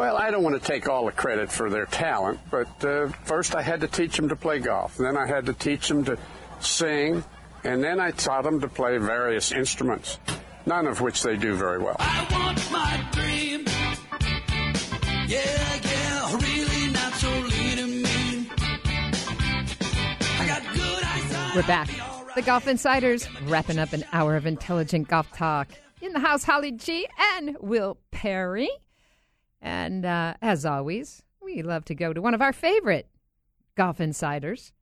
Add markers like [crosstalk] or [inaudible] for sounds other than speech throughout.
Well, I don't want to take all the credit for their talent, but uh, first I had to teach them to play golf. Then I had to teach them to sing, and then I taught them to play various instruments, none of which they do very well. I want my dream. Yeah, yeah, really not so lean and mean. I got good eyesight. We're back. The Golf Insiders wrapping up an hour of intelligent golf talk. In the house, Holly G and Will Perry. And uh, as always, we love to go to one of our favorite Golf Insiders,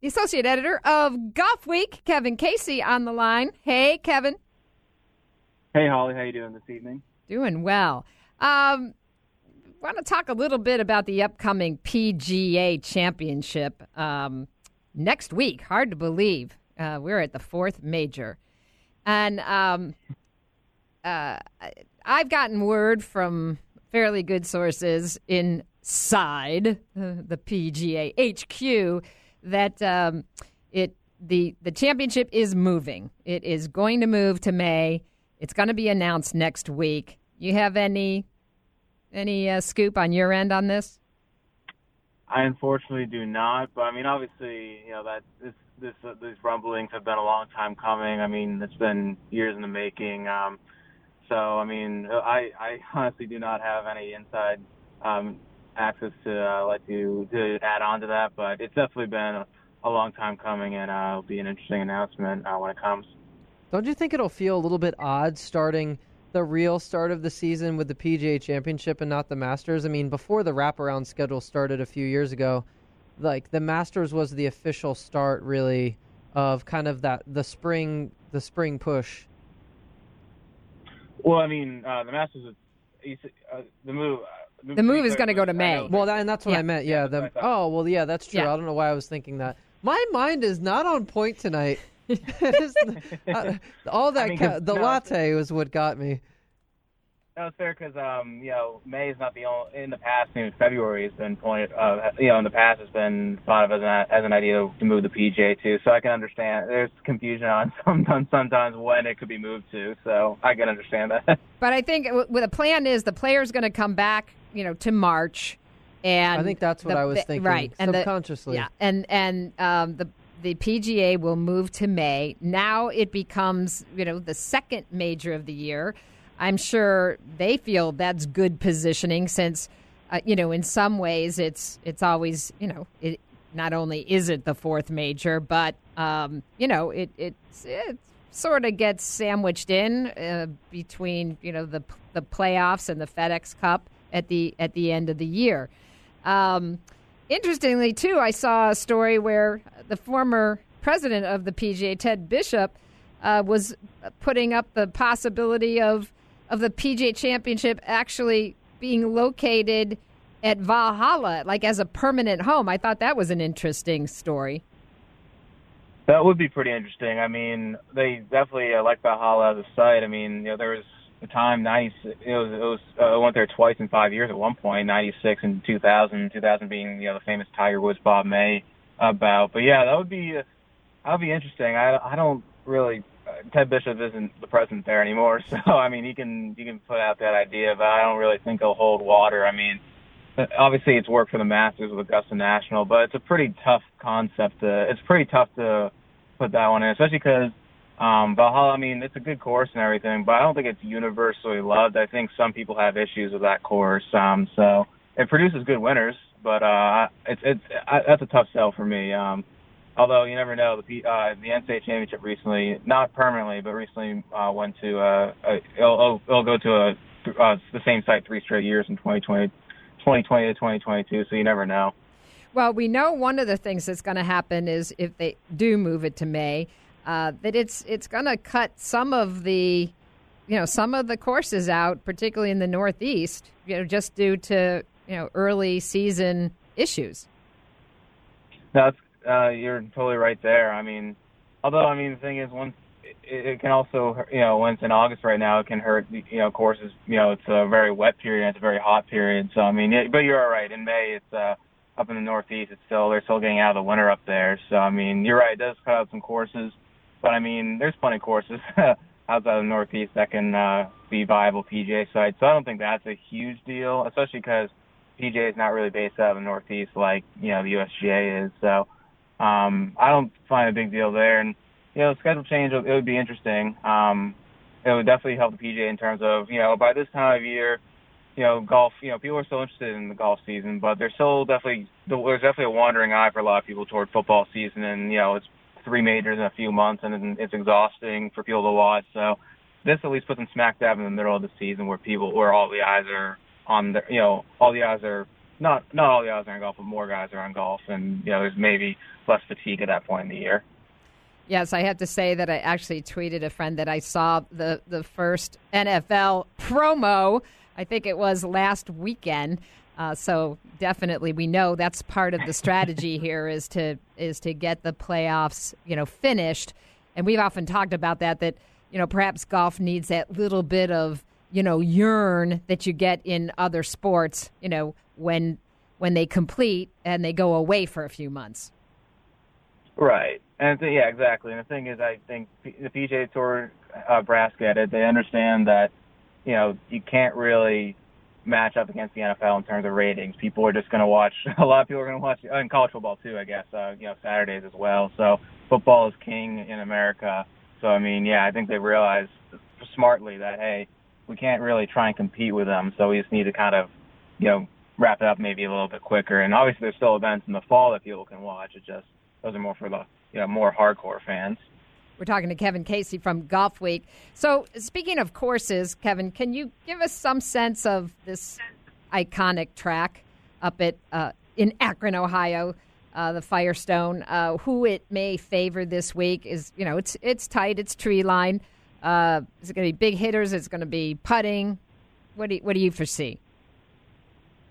the associate editor of Golfweek, Kevin Casey, on the line. Hey, Kevin. Hey, Holly, how you doing this evening? Doing well. Um, want to talk a little bit about the upcoming PGA Championship um, next week. Hard to believe. Uh, we're at the fourth major. And um, uh, I've gotten word from fairly good sources inside the PGA HQ that um, it the the championship is moving. It is going to move to May. It's going to be announced next week. You have any any uh, scoop on your end on this? I unfortunately do not, but I mean, obviously, you know that this this uh, these rumblings have been a long time coming. I mean, it's been years in the making. Um, so, I mean, I I honestly do not have any inside um, access to uh, let you to add on to that, but it's definitely been a, a long time coming, and uh, it'll be an interesting announcement uh, when it comes. Don't you think it'll feel a little bit odd starting the real start of the season with the PGA Championship and not the Masters? I mean, before the wraparound schedule started a few years ago, like the Masters was the official start, really, of kind of that the spring the spring push. Well, I mean, uh, the Masters, is, you said, uh, the move. Uh, The move is gonna go to May. Well, that, and that's what Yeah. I meant. Yeah. Yeah, the, that's what I oh, well, yeah, that's true. Yeah. I don't know why I was thinking that. My mind is not on point tonight. [laughs] [laughs] Uh, all that I mean, ca- the no, latte was what got me. No, it's fair because um, you know May is not the only. In the past, I mean, February has been pointed. Uh, you know, in the past has been thought of as an as an idea to move the PJ to. So I can understand. There's confusion on [laughs] sometimes sometimes when it could be moved to. So I can understand that. [laughs] But I think w- what the plan is the player's going to come back, you know, to March, and I think that's what the- I was the- thinking, right? And the- subconsciously. yeah, and and um, the the PGA will move to May. Now it becomes, you know, the second major of the year. I'm sure they feel that's good positioning since, uh, you know, in some ways it's it's always, you know, it not only is it the fourth major, but um, you know, it it's it sort of gets sandwiched in uh, between, you know, the the playoffs and the FedEx Cup at the at the end of the year. Um, interestingly, too, I saw a story where the former president of the PGA, Ted Bishop, uh, was putting up the possibility of of the PGA Championship actually being located at Valhalla, like as a permanent home. I thought that was an interesting story. That would be pretty interesting. I mean, they definitely uh, like Valhalla as a site. I mean, you know, there was a time ninety. It was it was uh, I went there twice in five years at one point, ninety six and two thousand. Two thousand being you know the famous Tiger Woods Bob May about. But yeah, that would be uh, that would be interesting. I I don't really. Uh, Ted Bishop isn't the president there anymore, [laughs] so I mean he can he can put out that idea, but I don't really think it'll hold water. I mean, obviously it's worked for the Masters with Augusta National, but it's a pretty tough concept. To, it's pretty tough to put that one in, especially because um, Valhalla. I mean, it's a good course and everything, but I don't think it's universally loved. I think some people have issues with that course. Um, so it produces good winners, but uh, it's it's I, that's a tough sell for me. Um, although you never know, the P- uh, the NCAA championship recently, not permanently, but recently uh, went to uh, a, it'll, it'll, go to a uh, the same site three straight years in 2020, 2020 to 2022. So you never know. Well, we know one of the things that's going to happen is if they do move it to May, uh, that it's it's going to cut some of the, you know, some of the courses out, particularly in the Northeast, you know, just due to you know early season issues. That's uh, you're totally right there. I mean, although I mean the thing is, once it, it can also you know it's in August right now, it can hurt you know courses. You know, it's a very wet period, it's a very hot period. So I mean, it, but you're all right. In May, it's uh, up in the Northeast. It's still they're still getting out of the winter up there. So I mean, you're right. It does cut out some courses, but I mean, there's plenty of courses [laughs] outside of the Northeast that can uh, be viable PGA sites. So I don't think that's a huge deal, especially because PGA is not really based out of the Northeast like you know the USGA is. So um, I don't find a big deal there. And you know, schedule change it would be interesting. Um, it would definitely help the PGA in terms of you know by this time of year, you know golf. You know people are still interested in the golf season, but there's still definitely there's definitely a wandering eye for a lot of people toward football season, and you know it's three majors in a few months, and it's exhausting for people to watch. So this at least puts them smack dab in the middle of the season where people where all the eyes are on the you know all the eyes are not not all the guys are on golf, but more guys are on golf, and you know there's maybe less fatigue at that point in the year. Yes, I have to say that I actually tweeted a friend that I saw the the first NFL promo. I think it was last weekend. Uh, so definitely, we know that's part of the strategy [laughs] here is to is to get the playoffs, you know, finished. And we've often talked about that. That you know, perhaps golf needs that little bit of you know yearn that you get in other sports. You know, when when they complete and they go away for a few months. Right. And th- yeah, exactly. And the thing is, I think P- the PGA Tour uh, brass get it. They understand that you know you can't really match up against the NFL in terms of ratings. People are just going to watch. [laughs] A lot of people are going to watch, and college football too, I guess. Uh, you know, Saturdays as well. So football is king in America. So I mean, yeah, I think they realize smartly that hey, we can't really try and compete with them. So we just need to kind of, you know, wrap it up maybe a little bit quicker. And obviously, there's still events in the fall that people can watch. It just those are more for the you know more hardcore fans. We're talking to Kevin Casey from Golfweek. So, speaking of courses, Kevin, can you give us some sense of this iconic track up at uh, in Akron, Ohio, uh, the Firestone? Uh, who it may favor this week is you know it's it's tight, it's tree line. Uh, is it going to be big hitters? It's going to be putting. What do you, what do you foresee?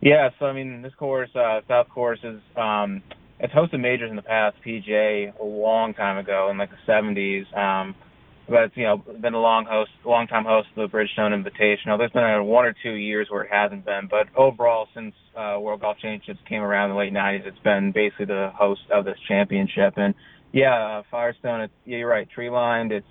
Yeah, so I mean, this course, uh, South Course, is um, it's hosted majors in the past, PGA, a long time ago in like the 70s. Um, but it's you know been a long host, long time host of the Bridgestone Invitational. There's been a one or two years where it hasn't been, but overall, since uh, World Golf Championships came around in the late 90s, it's been basically the host of this championship. And yeah, uh, Firestone, it's, yeah, you're right, tree lined. It's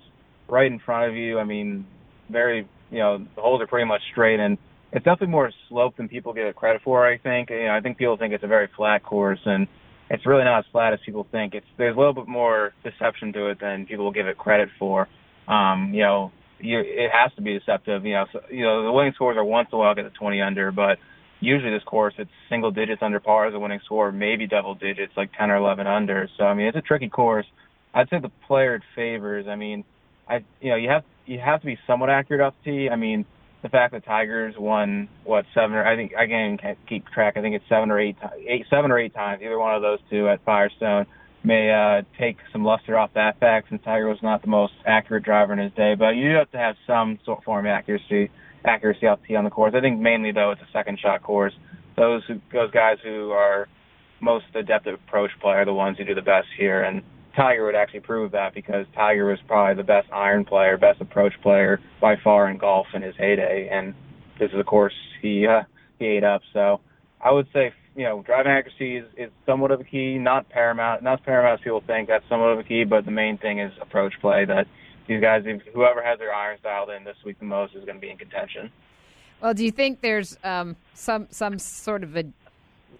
right in front of you. I mean, very, you know, the holes are pretty much straight, and it's definitely more sloped than people give it credit for. I think. You know, I think people think it's a very flat course, and it's really not as flat as people think. It's there's a little bit more deception to it than people will give it credit for. Um, you know, you, it has to be deceptive. You know, so, you know the winning scores are once in a while get to 20 under, but usually this course it's single digits under par as a winning score, maybe double digits like 10 or 11 under. So I mean, it's a tricky course. I'd say the player it favors. I mean, I you know you have you have to be somewhat accurate off the tee. I mean, the fact that Tigers won what seven or I think I can't keep track. I think it's seven or eight, eight seven or eight times. Either one of those two at Firestone may uh, take some luster off that fact since Tiger was not the most accurate driver in his day. But you do have to have some sort of form of accuracy accuracy off tee on the course. I think mainly though it's a second shot course. Those who, those guys who are most adept at approach play are the ones who do the best here and Tiger would actually prove that because Tiger was probably the best iron player, best approach player by far in golf in his heyday, and this is of course he uh, he ate up. So I would say you know driving accuracy is, is somewhat of a key, not paramount, not paramount as people think. That's somewhat of a key, but the main thing is approach play. That these guys, whoever has their irons dialed in this week the most, is going to be in contention. Well, do you think there's um, some some sort of a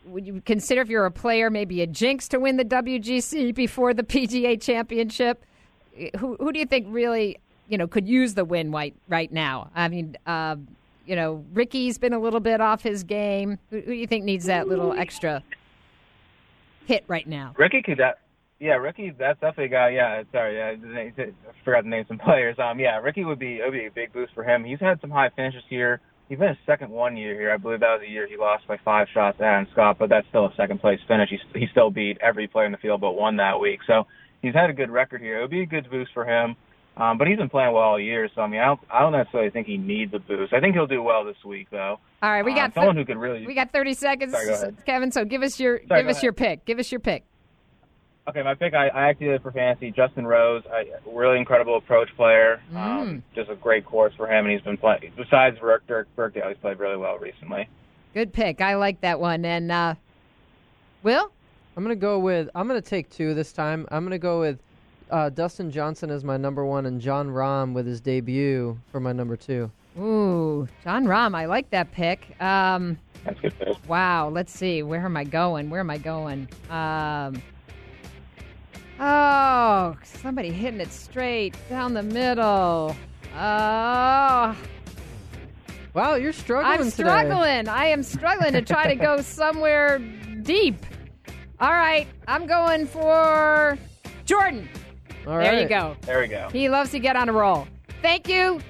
would you consider if you're a player maybe a jinx to win the WGC before the PGA Championship? Who who do you think really you know could use the win right right now? I mean, uh, you know, Rickie's been a little bit off his game. Who, who, do you think needs that little extra hit right now? Rickie could. That, yeah, Rickie, that's definitely a guy. Yeah, sorry, I forgot to name some players. Um, yeah, Rickie would be would be a big boost for him. He's had some high finishes here he's been a second one year here. I believe that was the year he lost by five shots to Adam Scott, but that's still a second place finish. He, he still beat every player in the field but one that week. So he's had a good record here. It would be a good boost for him. Um, but he's been playing well all year, so I mean, I don't, I don't necessarily think he needs a boost. I think he'll do well this week, though. All right, we got uh, someone who could really. We got thirty seconds, Sorry, Kevin. So give us your Sorry, give us ahead. your pick. Give us your pick. Okay, my pick, I, I actually did it for fantasy. Justin Rose, I, really incredible approach player. Mm. Um, just a great course for him, and he's been playing. Besides Dirk, Dirk Birkdale, he's played really well recently. Good pick. I like that one. And uh, Will, I'm gonna go with. I'm gonna take two this time. I'm gonna go with uh, Dustin Johnson as my number one and Jon Rahm with his debut for my number two. Ooh, Jon Rahm. I like that pick. Um, That's good pick. wow. Let's see. Where am I going? Where am I going? Um, oh, somebody hitting it straight down the middle. Oh, Wow, you're struggling I'm today. struggling. I am struggling to try to go [laughs] somewhere deep. All right, I'm going for Jordan. All there you go. There we go. He loves to get on a roll. Thank you,